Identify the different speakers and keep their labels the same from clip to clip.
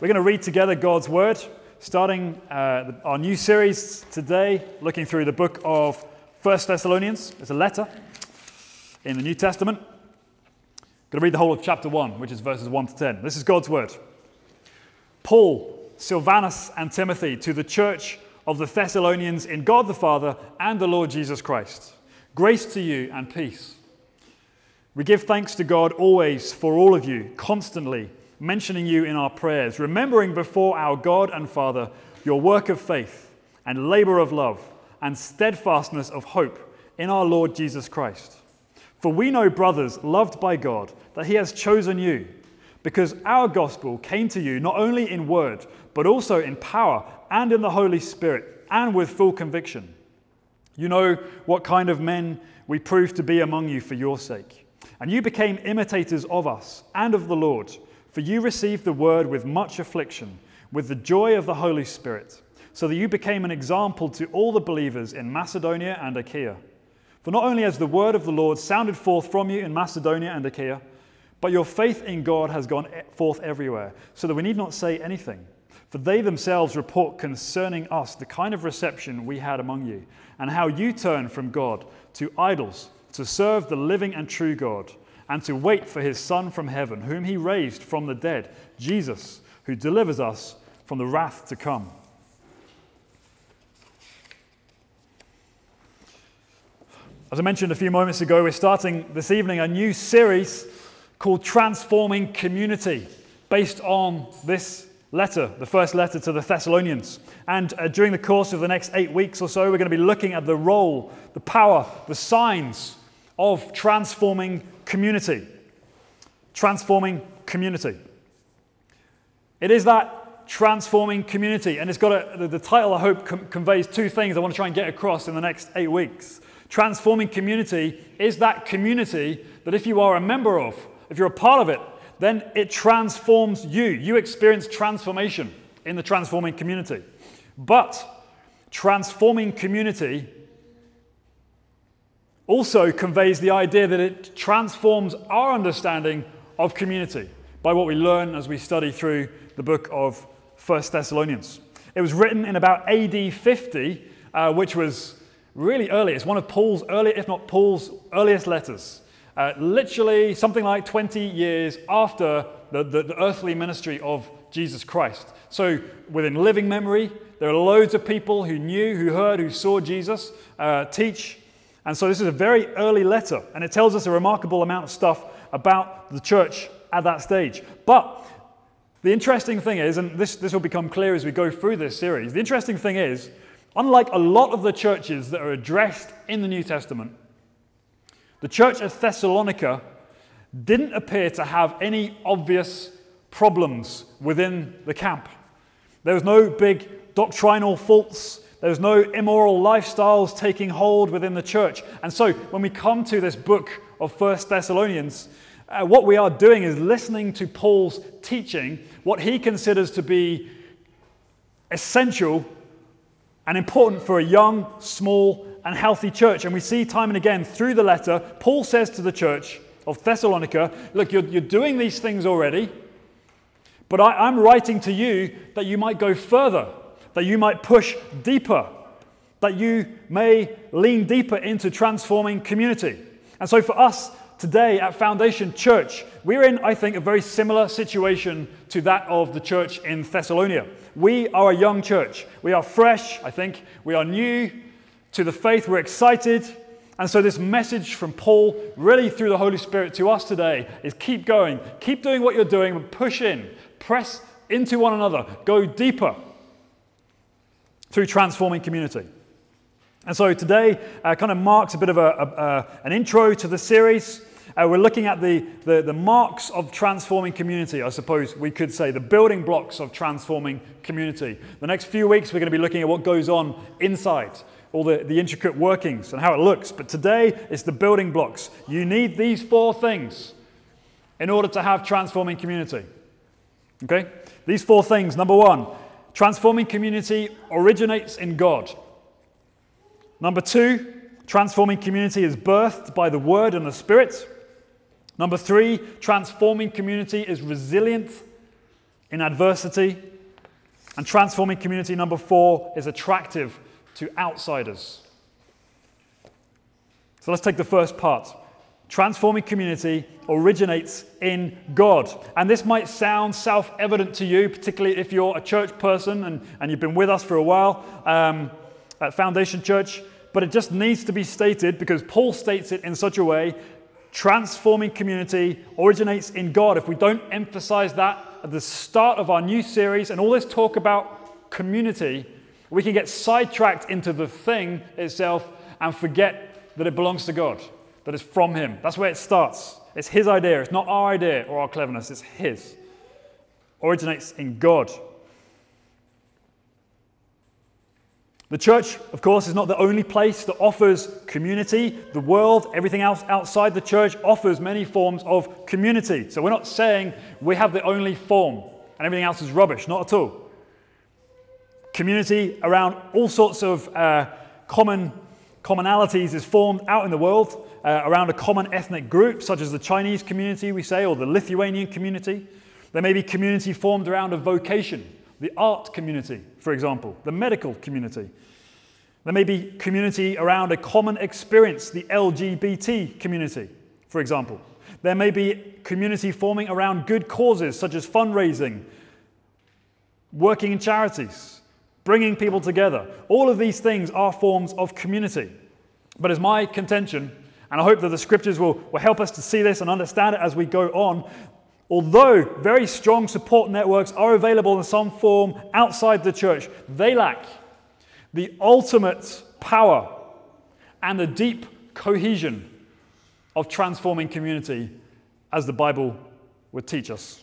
Speaker 1: We're going to read together God's Word, starting uh, our new series today, looking through the book of First Thessalonians. It's a letter in the New Testament. I'm going to read the whole of chapter 1, which is verses 1 to 10. This is God's Word. Paul, Silvanus, and Timothy to the church of the Thessalonians in God the Father and the Lord Jesus Christ. Grace to you and peace. We give thanks to God always for all of you, constantly mentioning you in our prayers, remembering before our God and Father your work of faith and labor of love and steadfastness of hope in our Lord Jesus Christ. For we know, brothers, loved by God, that He has chosen you, because our gospel came to you not only in word, but also in power and in the Holy Spirit, and with full conviction. You know what kind of men we proved to be among you for your sake. And you became imitators of us and of the Lord for you received the word with much affliction, with the joy of the Holy Spirit, so that you became an example to all the believers in Macedonia and Achaia. For not only has the word of the Lord sounded forth from you in Macedonia and Achaia, but your faith in God has gone forth everywhere, so that we need not say anything. For they themselves report concerning us the kind of reception we had among you, and how you turned from God to idols to serve the living and true God and to wait for his Son from heaven, whom he raised from the dead, Jesus, who delivers us from the wrath to come. As I mentioned a few moments ago, we're starting this evening a new series called Transforming Community, based on this letter, the first letter to the Thessalonians. And uh, during the course of the next eight weeks or so, we're going to be looking at the role, the power, the signs of transforming community. Transforming community. It is that transforming community, and it's got a, the, the title, I hope, com- conveys two things I want to try and get across in the next eight weeks. Transforming community is that community that if you are a member of, if you're a part of it, then it transforms you. You experience transformation in the transforming community. But transforming community also conveys the idea that it transforms our understanding of community by what we learn as we study through the book of 1 Thessalonians. It was written in about AD 50, uh, which was really early. It's one of Paul's early, if not Paul's earliest letters. Uh, literally something like 20 years after the, the, the earthly ministry of Jesus Christ. So, within living memory, there are loads of people who knew, who heard, who saw Jesus uh, teach and so this is a very early letter, and it tells us a remarkable amount of stuff about the church at that stage. But the interesting thing is, and this, this will become clear as we go through this series, the interesting thing is, unlike a lot of the churches that are addressed in the New Testament, the church at Thessalonica didn't appear to have any obvious problems within the camp. There was no big doctrinal faults. There's no immoral lifestyles taking hold within the church. And so when we come to this book of First Thessalonians, uh, what we are doing is listening to Paul's teaching, what he considers to be essential and important for a young, small, and healthy church. And we see time and again through the letter, Paul says to the church of Thessalonica, Look, you're, you're doing these things already, but I, I'm writing to you that you might go further that you might push deeper, that you may lean deeper into transforming community. And so for us today at Foundation Church, we're in, I think, a very similar situation to that of the church in Thessalonica. We are a young church. We are fresh, I think. We are new to the faith. We're excited. And so, this message from Paul, really through the Holy Spirit to us today, is keep going, keep doing what you're doing, push in, press into one another, go deeper through transforming community. And so today uh, kind of marks a bit of a, a, a, an intro to the series. Uh, we're looking at the, the, the, marks of transforming community, I suppose we could say, the building blocks of transforming community. The next few weeks, we're going to be looking at what goes on inside, all the, the intricate workings and how it looks. But today, it's the building blocks. You need these four things in order to have transforming community. Okay? These four things. Number one, Transforming community originates in God. Number two, transforming community is birthed by the Word and the Spirit. Number three, transforming community is resilient in adversity. And transforming community number four is attractive to outsiders. So let's take the first part. Transforming community originates in God. And this might sound self evident to you, particularly if you're a church person and, and you've been with us for a while um, at Foundation Church, but it just needs to be stated because Paul states it in such a way transforming community originates in God. If we don't emphasize that at the start of our new series and all this talk about community, we can get sidetracked into the thing itself and forget that it belongs to God that is from Him. That's where it starts. It's His idea. It's not our idea or our cleverness, it's His. Originates in God. The church, of course, is not the only place that offers community. The world, everything else outside the church, offers many forms of community. So we're not saying we have the only form and everything else is rubbish, not at all. Community around all sorts of uh, common commonalities is formed out in the world uh, around a common ethnic group, such as the Chinese community, we say, or the Lithuanian community. There may be community formed around a vocation, the art community, for example, the medical community. There may be community around a common experience, the LGBT community, for example. There may be community forming around good causes, such as fundraising, working in charities, bringing people together. All of these things are forms of community. But it's my contention and I hope that the scriptures will, will help us to see this and understand it as we go on. Although very strong support networks are available in some form outside the church, they lack the ultimate power and the deep cohesion of transforming community as the Bible would teach us.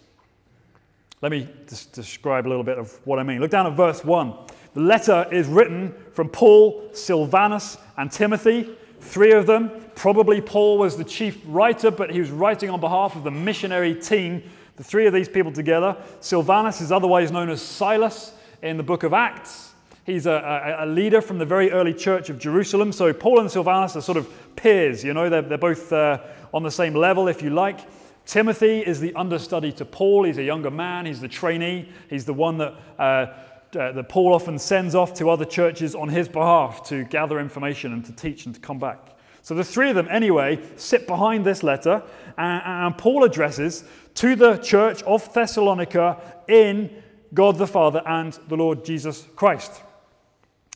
Speaker 1: Let me just describe a little bit of what I mean. Look down at verse 1. The letter is written from Paul, Silvanus, and Timothy Three of them, probably Paul was the chief writer, but he was writing on behalf of the missionary team. The three of these people together. Silvanus is otherwise known as Silas in the book of Acts. He's a, a, leader from the very early church of Jerusalem. So Paul and Silvanus are sort of peers, you know, they're, they're both uh, on the same level, if you like. Timothy is the understudy to Paul. He's a younger man, he's the trainee, he's the one that. Uh, uh, that Paul often sends off to other churches on his behalf to gather information and to teach and to come back. So the three of them, anyway, sit behind this letter, and, and Paul addresses to the church of Thessalonica in God the Father and the Lord Jesus Christ.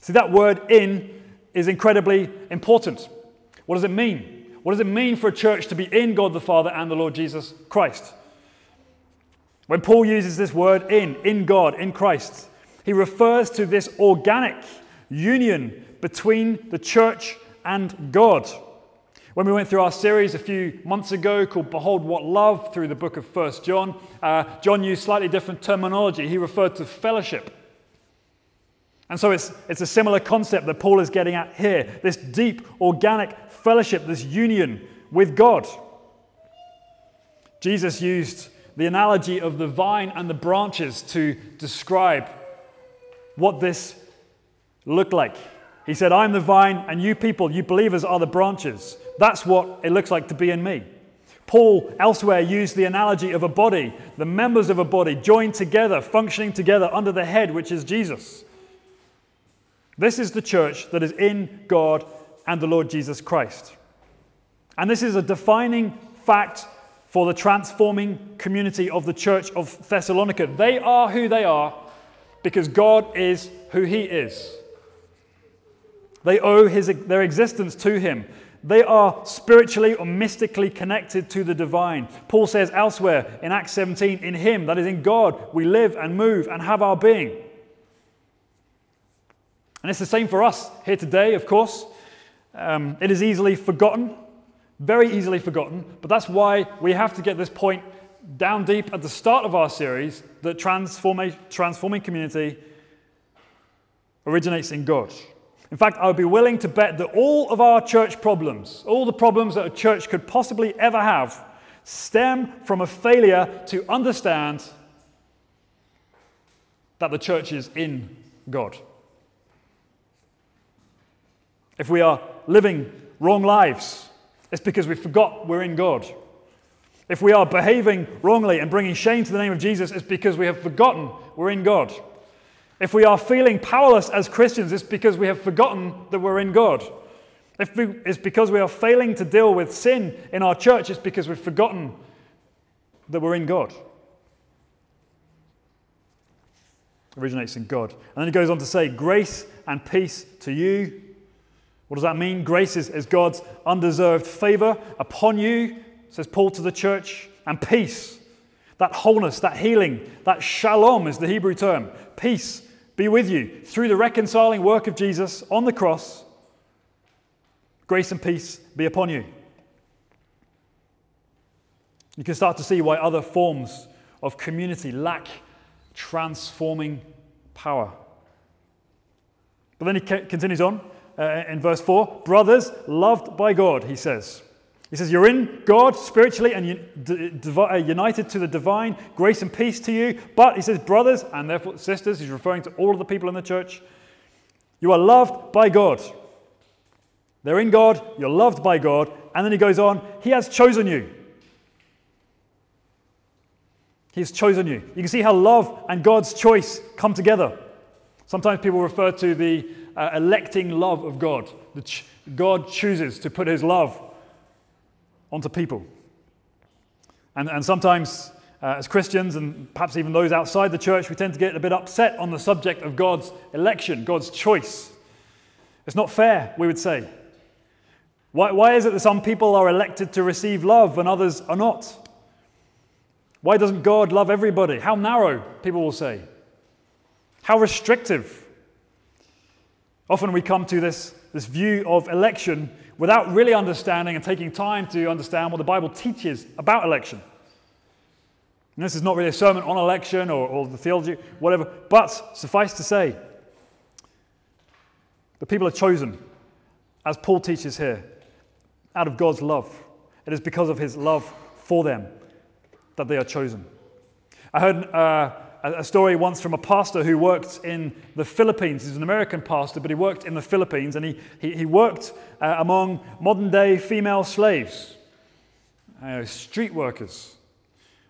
Speaker 1: See, that word in is incredibly important. What does it mean? What does it mean for a church to be in God the Father and the Lord Jesus Christ? When Paul uses this word in, in God, in Christ, he refers to this organic union between the church and God. When we went through our series a few months ago called Behold What Love through the book of 1 John, uh, John used slightly different terminology. He referred to fellowship. And so it's, it's a similar concept that Paul is getting at here this deep, organic fellowship, this union with God. Jesus used the analogy of the vine and the branches to describe what this looked like. He said, I'm the vine, and you people, you believers, are the branches. That's what it looks like to be in me. Paul elsewhere used the analogy of a body, the members of a body joined together, functioning together under the head, which is Jesus. This is the church that is in God and the Lord Jesus Christ. And this is a defining fact for the transforming community of the church of Thessalonica. They are who they are because God is who He is. They owe his, their existence to Him. They are spiritually or mystically connected to the divine. Paul says elsewhere in Acts 17, in Him, that is in God, we live and move and have our being. And it's the same for us here today, of course. Um, it is easily forgotten, very easily forgotten, but that's why we have to get this point down deep at the start of our series that transforming community originates in God. In fact, I would be willing to bet that all of our church problems, all the problems that a church could possibly ever have, stem from a failure to understand that the church is in God. If we are living wrong lives, it's because we forgot we're in God. If we are behaving wrongly and bringing shame to the name of Jesus, it's because we have forgotten we're in God. If we are feeling powerless as Christians, it's because we have forgotten that we're in God. If we, it's because we are failing to deal with sin in our church, it's because we've forgotten that we're in God. Originates in God. And then he goes on to say, Grace and peace to you. What does that mean? Grace is, is God's undeserved favor upon you, says Paul to the church, and peace. That wholeness, that healing, that shalom is the Hebrew term. Peace be with you through the reconciling work of Jesus on the cross. Grace and peace be upon you. You can start to see why other forms of community lack transforming power. But then he continues on uh, in verse 4 Brothers, loved by God, he says. He says, You're in God spiritually and uh, united to the divine. Grace and peace to you. But he says, Brothers, and therefore sisters, he's referring to all of the people in the church. You are loved by God. They're in God, you're loved by God. And then he goes on, He has chosen you. He's chosen you. You can see how love and God's choice come together. Sometimes people refer to the uh, electing love of God. Ch- God chooses to put his love onto people. And, and sometimes, uh, as Christians, and perhaps even those outside the church, we tend to get a bit upset on the subject of God's election, God's choice. It's not fair, we would say. Why, why is it that some people are elected to receive love and others are not? Why doesn't God love everybody? How narrow, people will say. How restrictive. Often we come to this, this view of election without really understanding and taking time to understand what the Bible teaches about election. And this is not really a sermon on election or, or the theology, whatever, but suffice to say, the people are chosen, as Paul teaches here, out of God's love. It is because of his love for them that they are chosen. I heard uh, a story once from a pastor who worked in the Philippines. He's an American pastor, but he worked in the Philippines and he, he, he worked uh, among modern day female slaves, uh, street workers.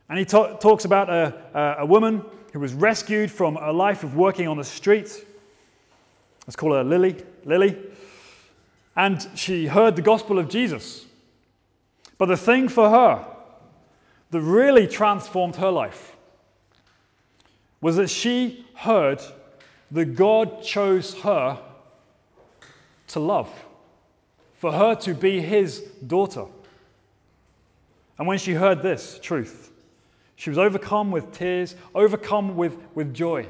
Speaker 1: And he ta- talks about a, a woman who was rescued from a life of working on the street. Let's call her Lily. Lily. And she heard the gospel of Jesus. But the thing for her that really transformed her life was that she heard that God chose her to love, for her to be his daughter. And when she heard this truth, she was overcome with tears, overcome with, with joy.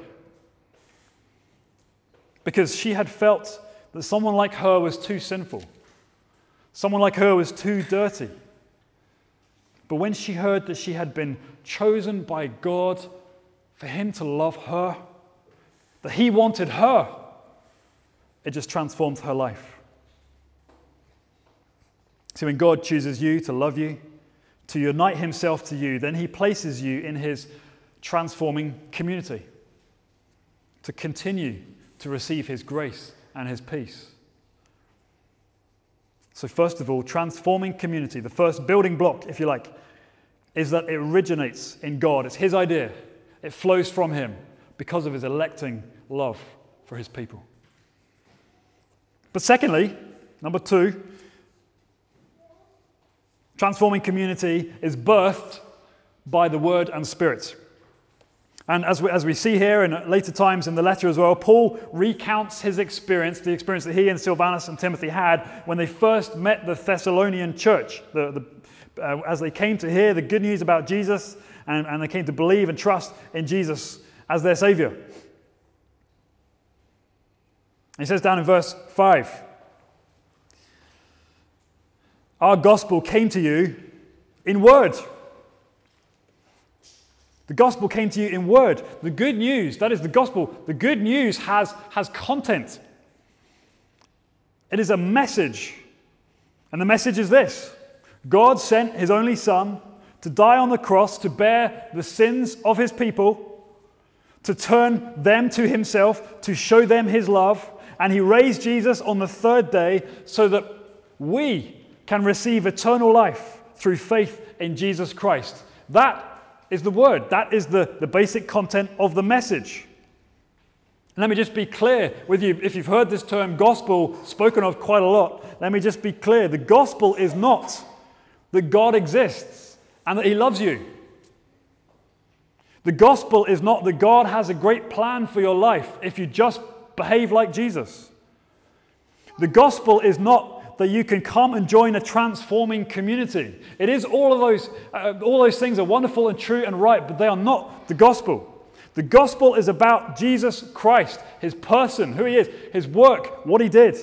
Speaker 1: Because she had felt that someone like her was too sinful, someone like her was too dirty. But when she heard that she had been chosen by God for Him to love her, that He wanted her, it just transforms her life. See, when God chooses you to love you, to unite Himself to you, then He places you in His transforming community to continue to receive His grace and His peace. So, first of all, transforming community, the first building block, if you like, is that it originates in God. It's His idea, it flows from Him because of His electing love for His people. But secondly, number two, transforming community is birthed by the Word and Spirit. And as we, as we see here in later times in the letter as well, Paul recounts his experience, the experience that he and Silvanus and Timothy had when they first met the Thessalonian church, the, the, uh, as they came to hear the good news about Jesus and, and they came to believe and trust in Jesus as their Savior. He says down in verse 5 Our gospel came to you in word the gospel came to you in word. The good news, that is the gospel, the good news has, has content. It is a message. And the message is this God sent his only Son to die on the cross to bear the sins of his people, to turn them to himself, to show them his love. And he raised Jesus on the third day so that we can receive eternal life through faith in Jesus Christ. That is the word. That is the, the basic content of the message. Let me just be clear with you. If you've heard this term gospel spoken of quite a lot, let me just be clear. The gospel is not that God exists and that He loves you. The gospel is not that God has a great plan for your life if you just behave like Jesus. The gospel is not that you can come and join a transforming community. It is all of those, uh, all those things are wonderful and true and right, but they are not the gospel. The gospel is about Jesus Christ, his person, who he is, his work, what he did,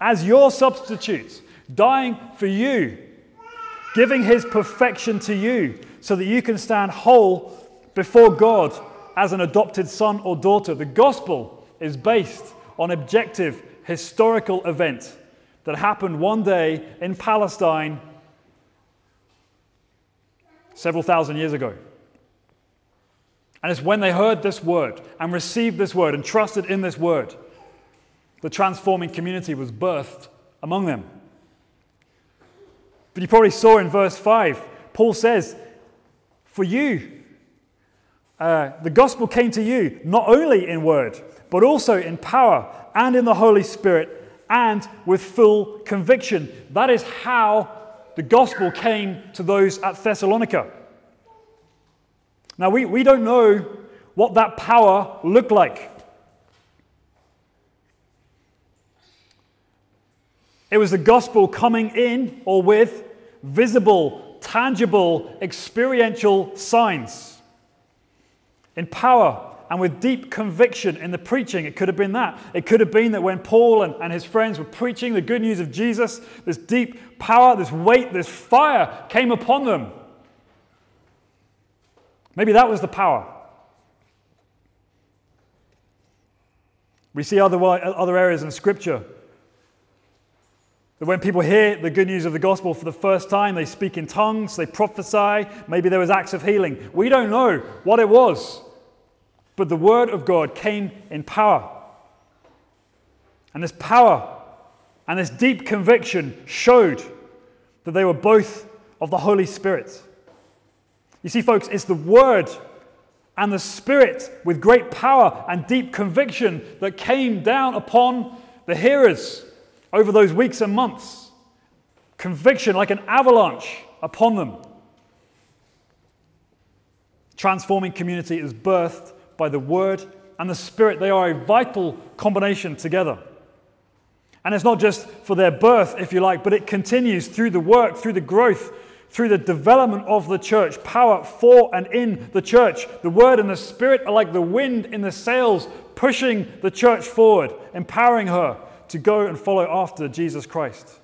Speaker 1: as your substitute, dying for you, giving his perfection to you so that you can stand whole before God as an adopted son or daughter. The gospel is based on objective historical event that happened one day in Palestine several thousand years ago. And it's when they heard this word and received this word and trusted in this word, the transforming community was birthed among them. But you probably saw in verse 5, Paul says, For you, uh, the gospel came to you not only in word, but also in power and in the Holy Spirit and with full conviction. That is how the gospel came to those at Thessalonica. Now, we, we don't know what that power looked like. It was the gospel coming in or with visible, tangible, experiential signs. In power and with deep conviction in the preaching, it could have been that. It could have been that when Paul and, and his friends were preaching the good news of Jesus, this deep power, this weight, this fire came upon them Maybe that was the power. We see other, other areas in Scripture that when people hear the good news of the gospel for the first time, they speak in tongues, they prophesy, maybe there was acts of healing. We don't know what it was, but the word of God came in power. And this power and this deep conviction showed that they were both of the Holy Spirit. You see, folks, it's the Word and the Spirit with great power and deep conviction that came down upon the hearers over those weeks and months. Conviction like an avalanche upon them. Transforming community is birthed by the Word and the Spirit. They are a vital combination together. And it's not just for their birth, if you like, but it continues through the work, through the growth, through the development of the church, power for and in the church. The Word and the Spirit are like the wind in the sails, pushing the church forward, empowering her to go and follow after Jesus Christ.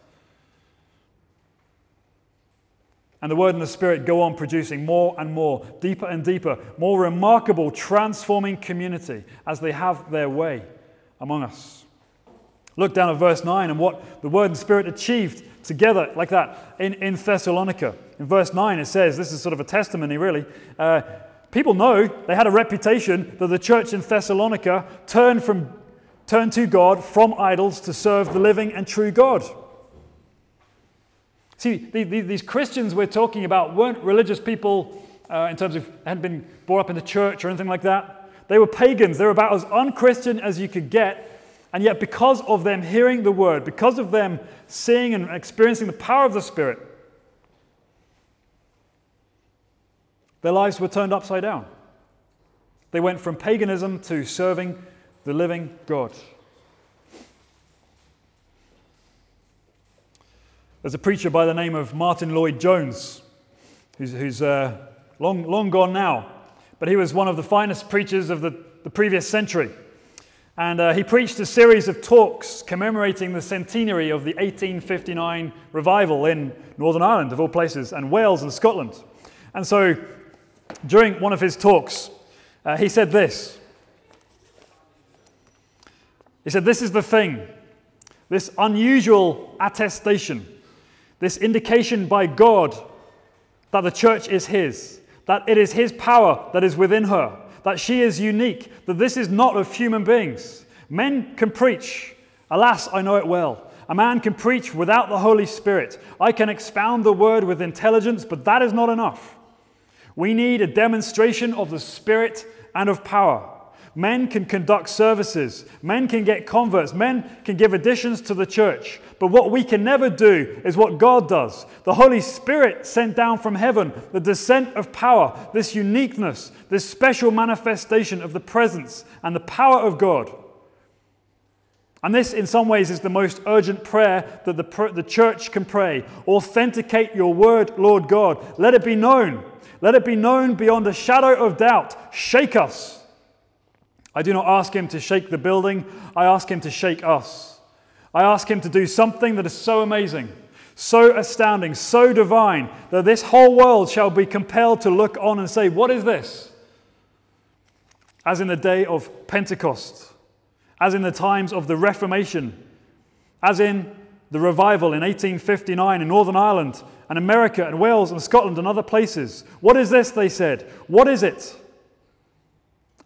Speaker 1: And the Word and the Spirit go on producing more and more, deeper and deeper, more remarkable, transforming community as they have their way among us. Look down at verse 9 and what the Word and Spirit achieved together like that in, in Thessalonica. In verse 9, it says, this is sort of a testimony, really. Uh, people know they had a reputation that the church in Thessalonica turned, from, turned to God from idols to serve the living and true God. See, the, the, these Christians we're talking about weren't religious people uh, in terms of hadn't been brought up in the church or anything like that. They were pagans. They were about as unchristian as you could get and yet, because of them hearing the word, because of them seeing and experiencing the power of the Spirit, their lives were turned upside down. They went from paganism to serving the living God. There's a preacher by the name of Martyn Lloyd-Jones, who's, who's uh, long, long gone now, but he was one of the finest preachers of the, the previous century. And uh, he preached a series of talks commemorating the centenary of the 1859 revival in Northern Ireland, of all places, and Wales and Scotland. And so, during one of his talks, uh, he said this. He said, This is the thing, this unusual attestation, this indication by God that the church is His, that it is His power that is within her that she is unique, that this is not of human beings. Men can preach, alas, I know it well, A man can preach without the Holy Spirit. I can expound the word with intelligence, but that is not enough. We need a demonstration of the Spirit and of power. Men can conduct services. Men can get converts. Men can give additions to the church. But what we can never do is what God does. The Holy Spirit sent down from heaven, the descent of power, this uniqueness, this special manifestation of the presence and the power of God. And this, in some ways, is the most urgent prayer that the, the church can pray. Authenticate your word, Lord God. Let it be known. Let it be known beyond a shadow of doubt. Shake us. I do not ask him to shake the building, I ask him to shake us. I ask him to do something that is so amazing, so astounding, so divine, that this whole world shall be compelled to look on and say, What is this? As in the day of Pentecost, as in the times of the Reformation, as in the revival in 1859 in Northern Ireland and America and Wales and Scotland and other places. What is this? They said. What is it?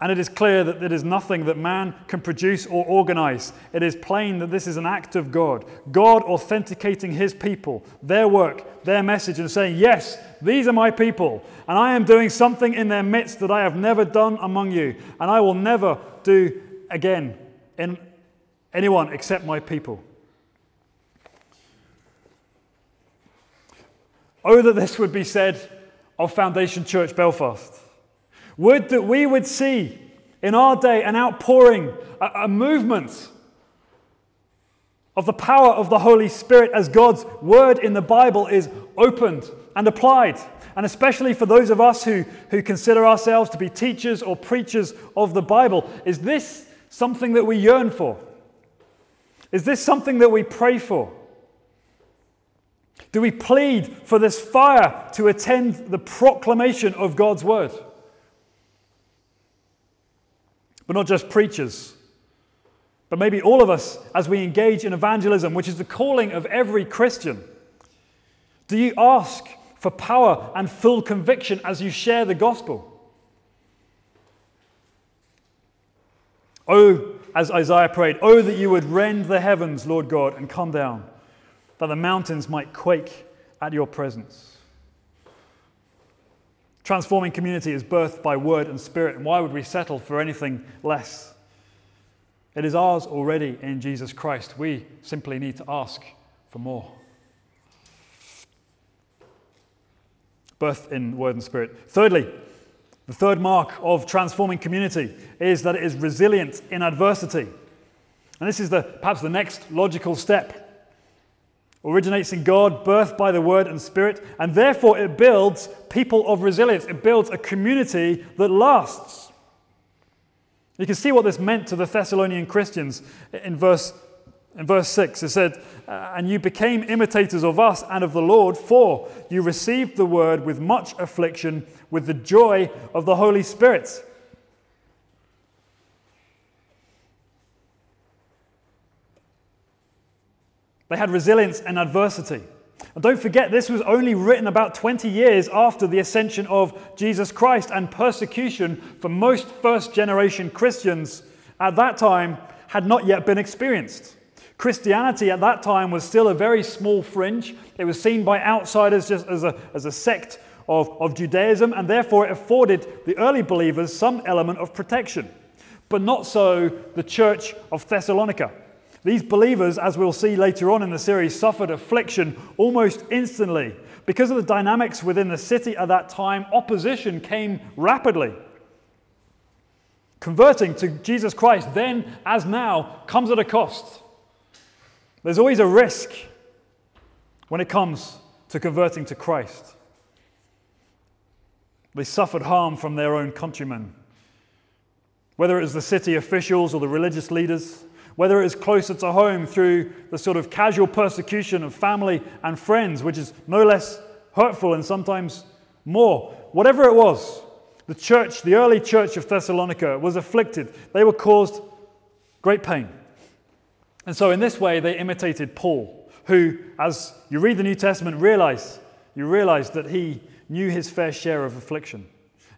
Speaker 1: And it is clear that it is nothing that man can produce or organize. It is plain that this is an act of God. God authenticating his people, their work, their message, and saying, Yes, these are my people, and I am doing something in their midst that I have never done among you, and I will never do again in anyone except my people. Oh, that this would be said of Foundation Church Belfast. Would that we would see in our day an outpouring, a, a movement of the power of the Holy Spirit as God's word in the Bible is opened and applied. And especially for those of us who, who consider ourselves to be teachers or preachers of the Bible, is this something that we yearn for? Is this something that we pray for? Do we plead for this fire to attend the proclamation of God's word? But not just preachers. But maybe all of us, as we engage in evangelism, which is the calling of every Christian, do you ask for power and full conviction as you share the gospel? Oh, as Isaiah prayed, oh, that you would rend the heavens, Lord God, and come down, that the mountains might quake at your presence. Transforming community is birthed by word and spirit, and why would we settle for anything less? It is ours already in Jesus Christ. We simply need to ask for more. Birth in word and spirit. Thirdly, the third mark of transforming community is that it is resilient in adversity. And this is the, perhaps the next logical step originates in God, birthed by the Word and Spirit, and therefore it builds people of resilience. It builds a community that lasts. You can see what this meant to the Thessalonian Christians in verse, in verse 6. It said, uh, And you became imitators of us and of the Lord, for you received the word with much affliction, with the joy of the Holy Spirit They had resilience and adversity. And don't forget, this was only written about 20 years after the ascension of Jesus Christ, and persecution for most first generation Christians at that time had not yet been experienced. Christianity at that time was still a very small fringe. It was seen by outsiders just as a, as a sect of, of Judaism, and therefore it afforded the early believers some element of protection. But not so the church of Thessalonica. These believers, as we'll see later on in the series, suffered affliction almost instantly. Because of the dynamics within the city at that time, opposition came rapidly. Converting to Jesus Christ, then as now, comes at a cost. There's always a risk when it comes to converting to Christ. They suffered harm from their own countrymen, whether it was the city officials or the religious leaders whether it is closer to home through the sort of casual persecution of family and friends, which is no less hurtful and sometimes more. Whatever it was, the church, the early church of Thessalonica, was afflicted. They were caused great pain. And so, in this way, they imitated Paul, who, as you read the New Testament, realize, you realize that he knew his fair share of affliction.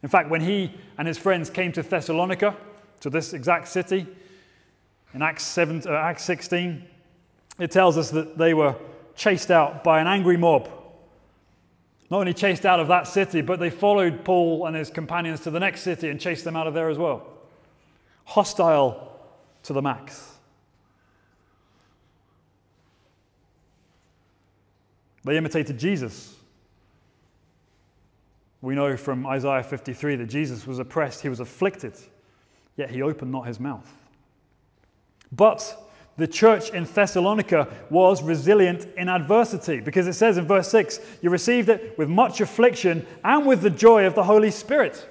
Speaker 1: In fact, when he and his friends came to Thessalonica, to this exact city, in Acts, 7, uh, Acts 16, it tells us that they were chased out by an angry mob. Not only chased out of that city, but they followed Paul and his companions to the next city and chased them out of there as well. Hostile to the max. They imitated Jesus. We know from Isaiah 53 that Jesus was oppressed, he was afflicted, yet he opened not his mouth. But the church in Thessalonica was resilient in adversity because it says in verse 6 you received it with much affliction and with the joy of the Holy Spirit.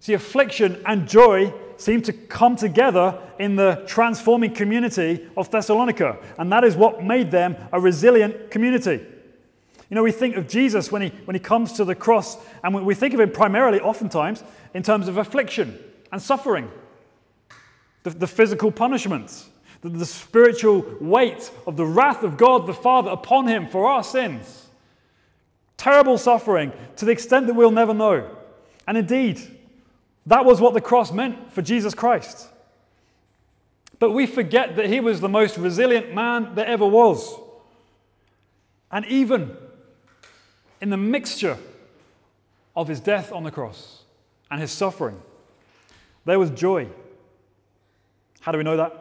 Speaker 1: See, affliction and joy seem to come together in the transforming community of Thessalonica, and that is what made them a resilient community. You know, we think of Jesus when he, when he comes to the cross, and we think of him primarily, oftentimes, in terms of affliction and suffering, the, the physical punishments, the, the spiritual weight of the wrath of God the Father upon him for our sins. Terrible suffering to the extent that we'll never know. And indeed, that was what the cross meant for Jesus Christ. But we forget that he was the most resilient man there ever was. And even in the mixture of his death on the cross and his suffering, there was joy. How do we know that?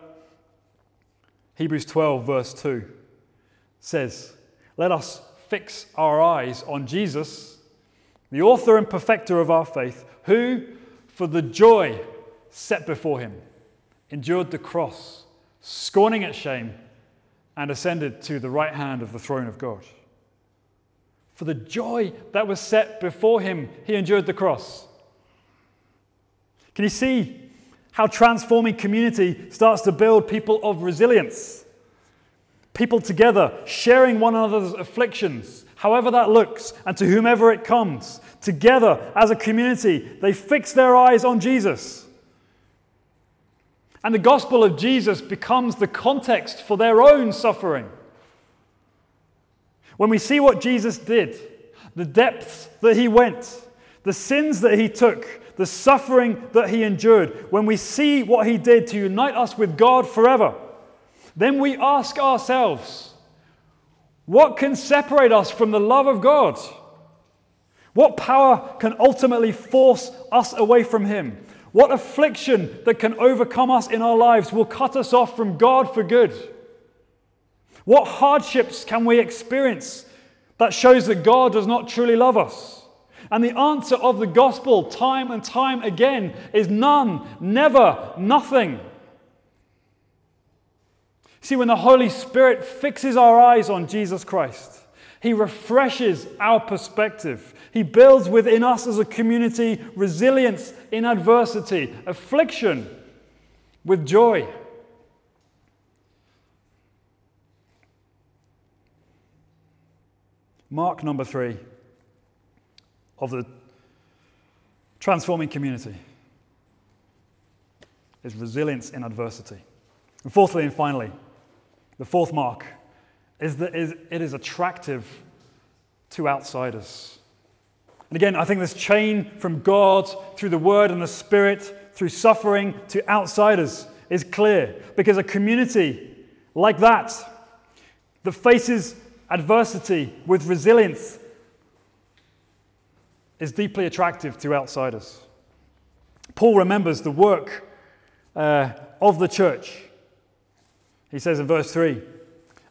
Speaker 1: Hebrews 12, verse 2 says, Let us fix our eyes on Jesus, the author and perfecter of our faith, who, for the joy set before him, endured the cross, scorning its shame, and ascended to the right hand of the throne of God. For the joy that was set before him, he endured the cross. Can you see how transforming community starts to build people of resilience? People together, sharing one another's afflictions, however that looks, and to whomever it comes, together as a community, they fix their eyes on Jesus. And the gospel of Jesus becomes the context for their own suffering. When we see what Jesus did, the depths that he went, the sins that he took, the suffering that he endured, when we see what he did to unite us with God forever, then we ask ourselves, what can separate us from the love of God? What power can ultimately force us away from Him? What affliction that can overcome us in our lives will cut us off from God for good? What hardships can we experience that shows that God does not truly love us? And the answer of the gospel, time and time again, is none, never, nothing. See, when the Holy Spirit fixes our eyes on Jesus Christ, He refreshes our perspective. He builds within us as a community resilience in adversity, affliction with joy. Mark number three of the transforming community is resilience in adversity. And fourthly and finally, the fourth mark is that it is attractive to outsiders. And again, I think this chain from God through the Word and the Spirit, through suffering to outsiders, is clear. Because a community like that, that faces adversity with resilience, is deeply attractive to outsiders. Paul remembers the work uh, of the church. He says in verse 3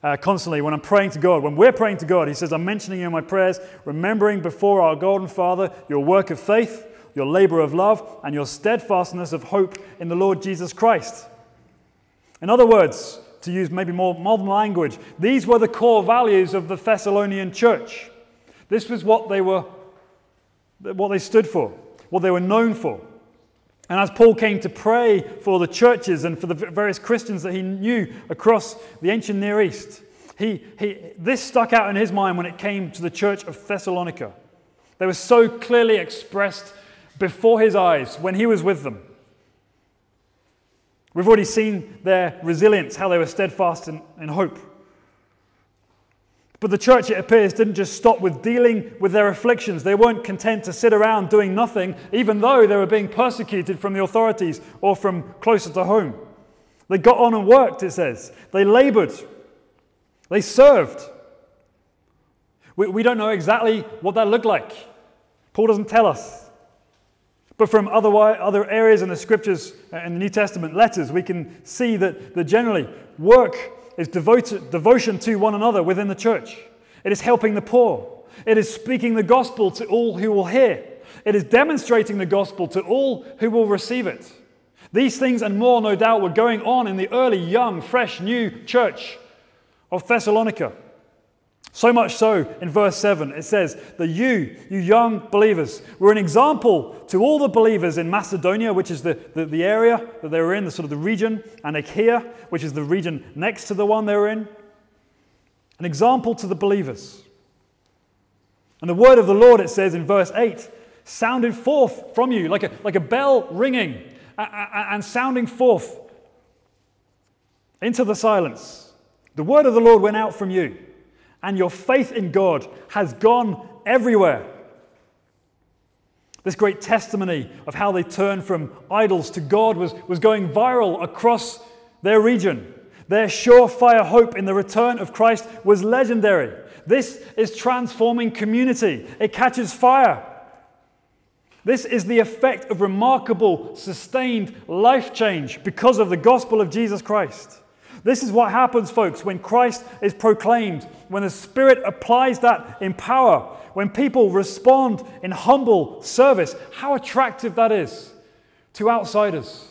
Speaker 1: uh, constantly when I'm praying to God. When we're praying to God, He says, I'm mentioning you in my prayers, remembering before our God and Father your work of faith, your labor of love, and your steadfastness of hope in the Lord Jesus Christ. In other words, to use maybe more modern language, these were the core values of the Thessalonian church. This was what they were, what they stood for, what they were known for. And as Paul came to pray for the churches and for the various Christians that he knew across the ancient Near East, he, he, this stuck out in his mind when it came to the church of Thessalonica. They were so clearly expressed before his eyes when he was with them. We've already seen their resilience, how they were steadfast in, in hope. But the church, it appears, didn't just stop with dealing with their afflictions. They weren't content to sit around doing nothing, even though they were being persecuted from the authorities or from closer to home. They got on and worked, it says. They labored. They served. We, we don't know exactly what that looked like. Paul doesn't tell us. But from other, other areas in the scriptures, uh, and the New Testament letters, we can see that, that generally work is devoted, devotion to one another within the church. It is helping the poor. It is speaking the gospel to all who will hear. It is demonstrating the gospel to all who will receive it. These things and more, no doubt, were going on in the early, young, fresh, new church of Thessalonica. So much so, in verse 7, it says that you, you young believers, were an example to all the believers in Macedonia, which is the, the, the, area that they were in, the sort of the region, and Achaia, which is the region next to the one they were in. An example to the believers. And the word of the Lord, it says in verse 8, sounded forth from you like a, like a bell ringing and sounding forth into the silence. The word of the Lord went out from you and your faith in God has gone everywhere. This great testimony of how they turned from idols to God was, was going viral across their region. Their surefire hope in the return of Christ was legendary. This is transforming community, it catches fire. This is the effect of remarkable, sustained life change because of the gospel of Jesus Christ. This is what happens, folks, when Christ is proclaimed, when the Spirit applies that in power, when people respond in humble service. How attractive that is to outsiders.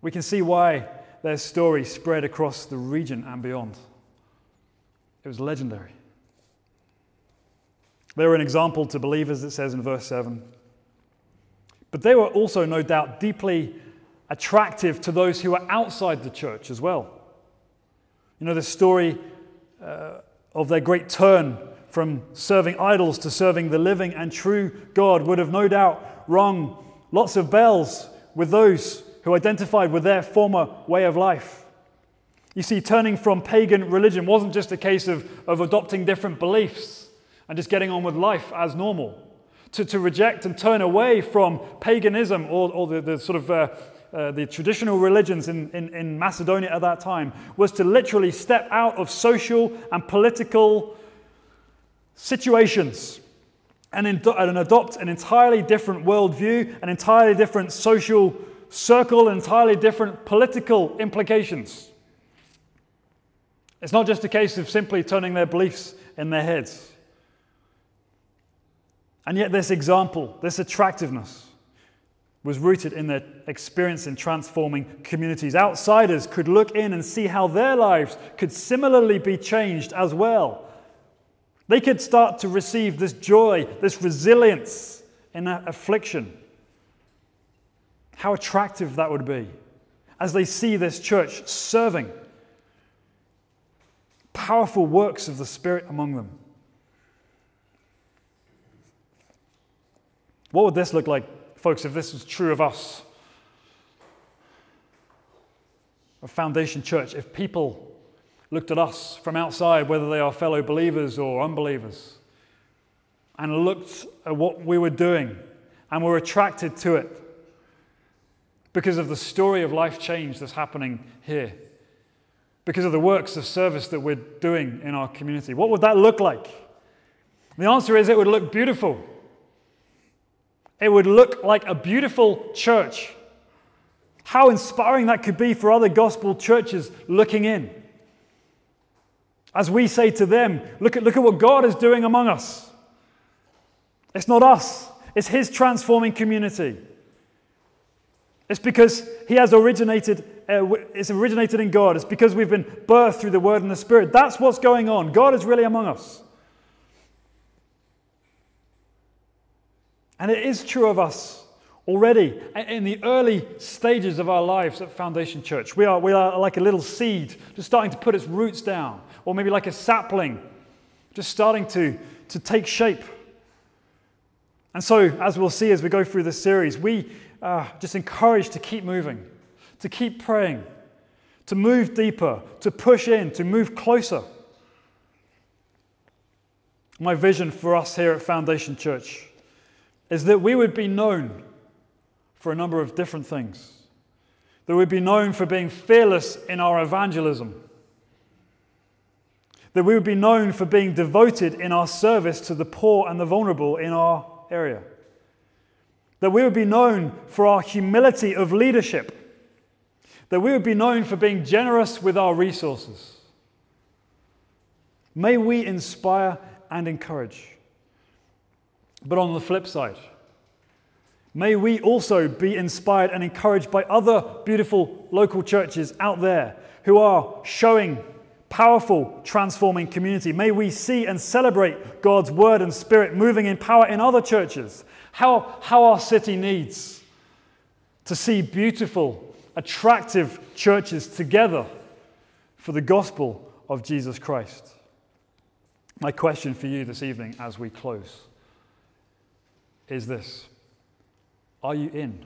Speaker 1: We can see why their story spread across the region and beyond. It was legendary. They were an example to believers, it says in verse 7. But they were also, no doubt, deeply attractive to those who are outside the church as well. You know, the story uh, of their great turn from serving idols to serving the living and true God would have no doubt rung lots of bells with those who identified with their former way of life. You see, turning from pagan religion wasn't just a case of, of adopting different beliefs and just getting on with life as normal. To, to reject and turn away from paganism or, or the, the sort of uh, uh, the traditional religions in, in, in Macedonia at that time was to literally step out of social and political situations and, in, and adopt an entirely different worldview, an entirely different social circle, entirely different political implications. It's not just a case of simply turning their beliefs in their heads. And yet, this example, this attractiveness, was rooted in their experience in transforming communities. Outsiders could look in and see how their lives could similarly be changed as well. They could start to receive this joy, this resilience in affliction. How attractive that would be as they see this church serving powerful works of the Spirit among them. What would this look like Folks, if this was true of us, of Foundation Church, if people looked at us from outside, whether they are fellow believers or unbelievers, and looked at what we were doing and were attracted to it because of the story of life change that's happening here, because of the works of service that we're doing in our community, what would that look like? The answer is it would look beautiful. It would look like a beautiful church. How inspiring that could be for other gospel churches looking in. As we say to them, look at, look at what God is doing among us. It's not us, it's His transforming community. It's because He has originated, uh, it's originated in God. It's because we've been birthed through the Word and the Spirit. That's what's going on. God is really among us. And it is true of us already in the early stages of our lives at Foundation Church. We are, we are like a little seed just starting to put its roots down, or maybe like a sapling just starting to, to take shape. And so, as we'll see as we go through this series, we are just encouraged to keep moving, to keep praying, to move deeper, to push in, to move closer. My vision for us here at Foundation Church is that we would be known for a number of different things. That we'd be known for being fearless in our evangelism. That we would be known for being devoted in our service to the poor and the vulnerable in our area. That we would be known for our humility of leadership. That we would be known for being generous with our resources. May we inspire and encourage. But on the flip side, may we also be inspired and encouraged by other beautiful local churches out there who are showing powerful, transforming community. May we see and celebrate God's word and spirit moving in power in other churches. How, how our city needs to see beautiful, attractive churches together for the gospel of Jesus Christ. My question for you this evening as we close is this Are you in?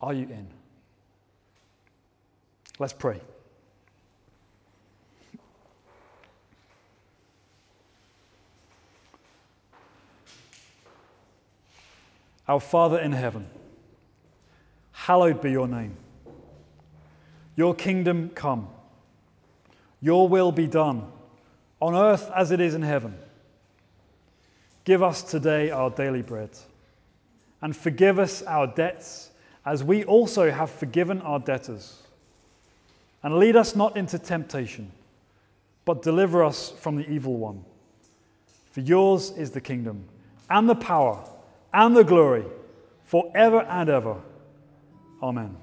Speaker 1: Are you in? Let's pray. Our Father in heaven, hallowed be your name. Your kingdom come, your will be done, on earth as it is in heaven. Give us today our daily bread, and forgive us our debts as we also have forgiven our debtors. And lead us not into temptation, but deliver us from the evil one. For yours is the kingdom, and the power, and the glory, forever and ever. Amen.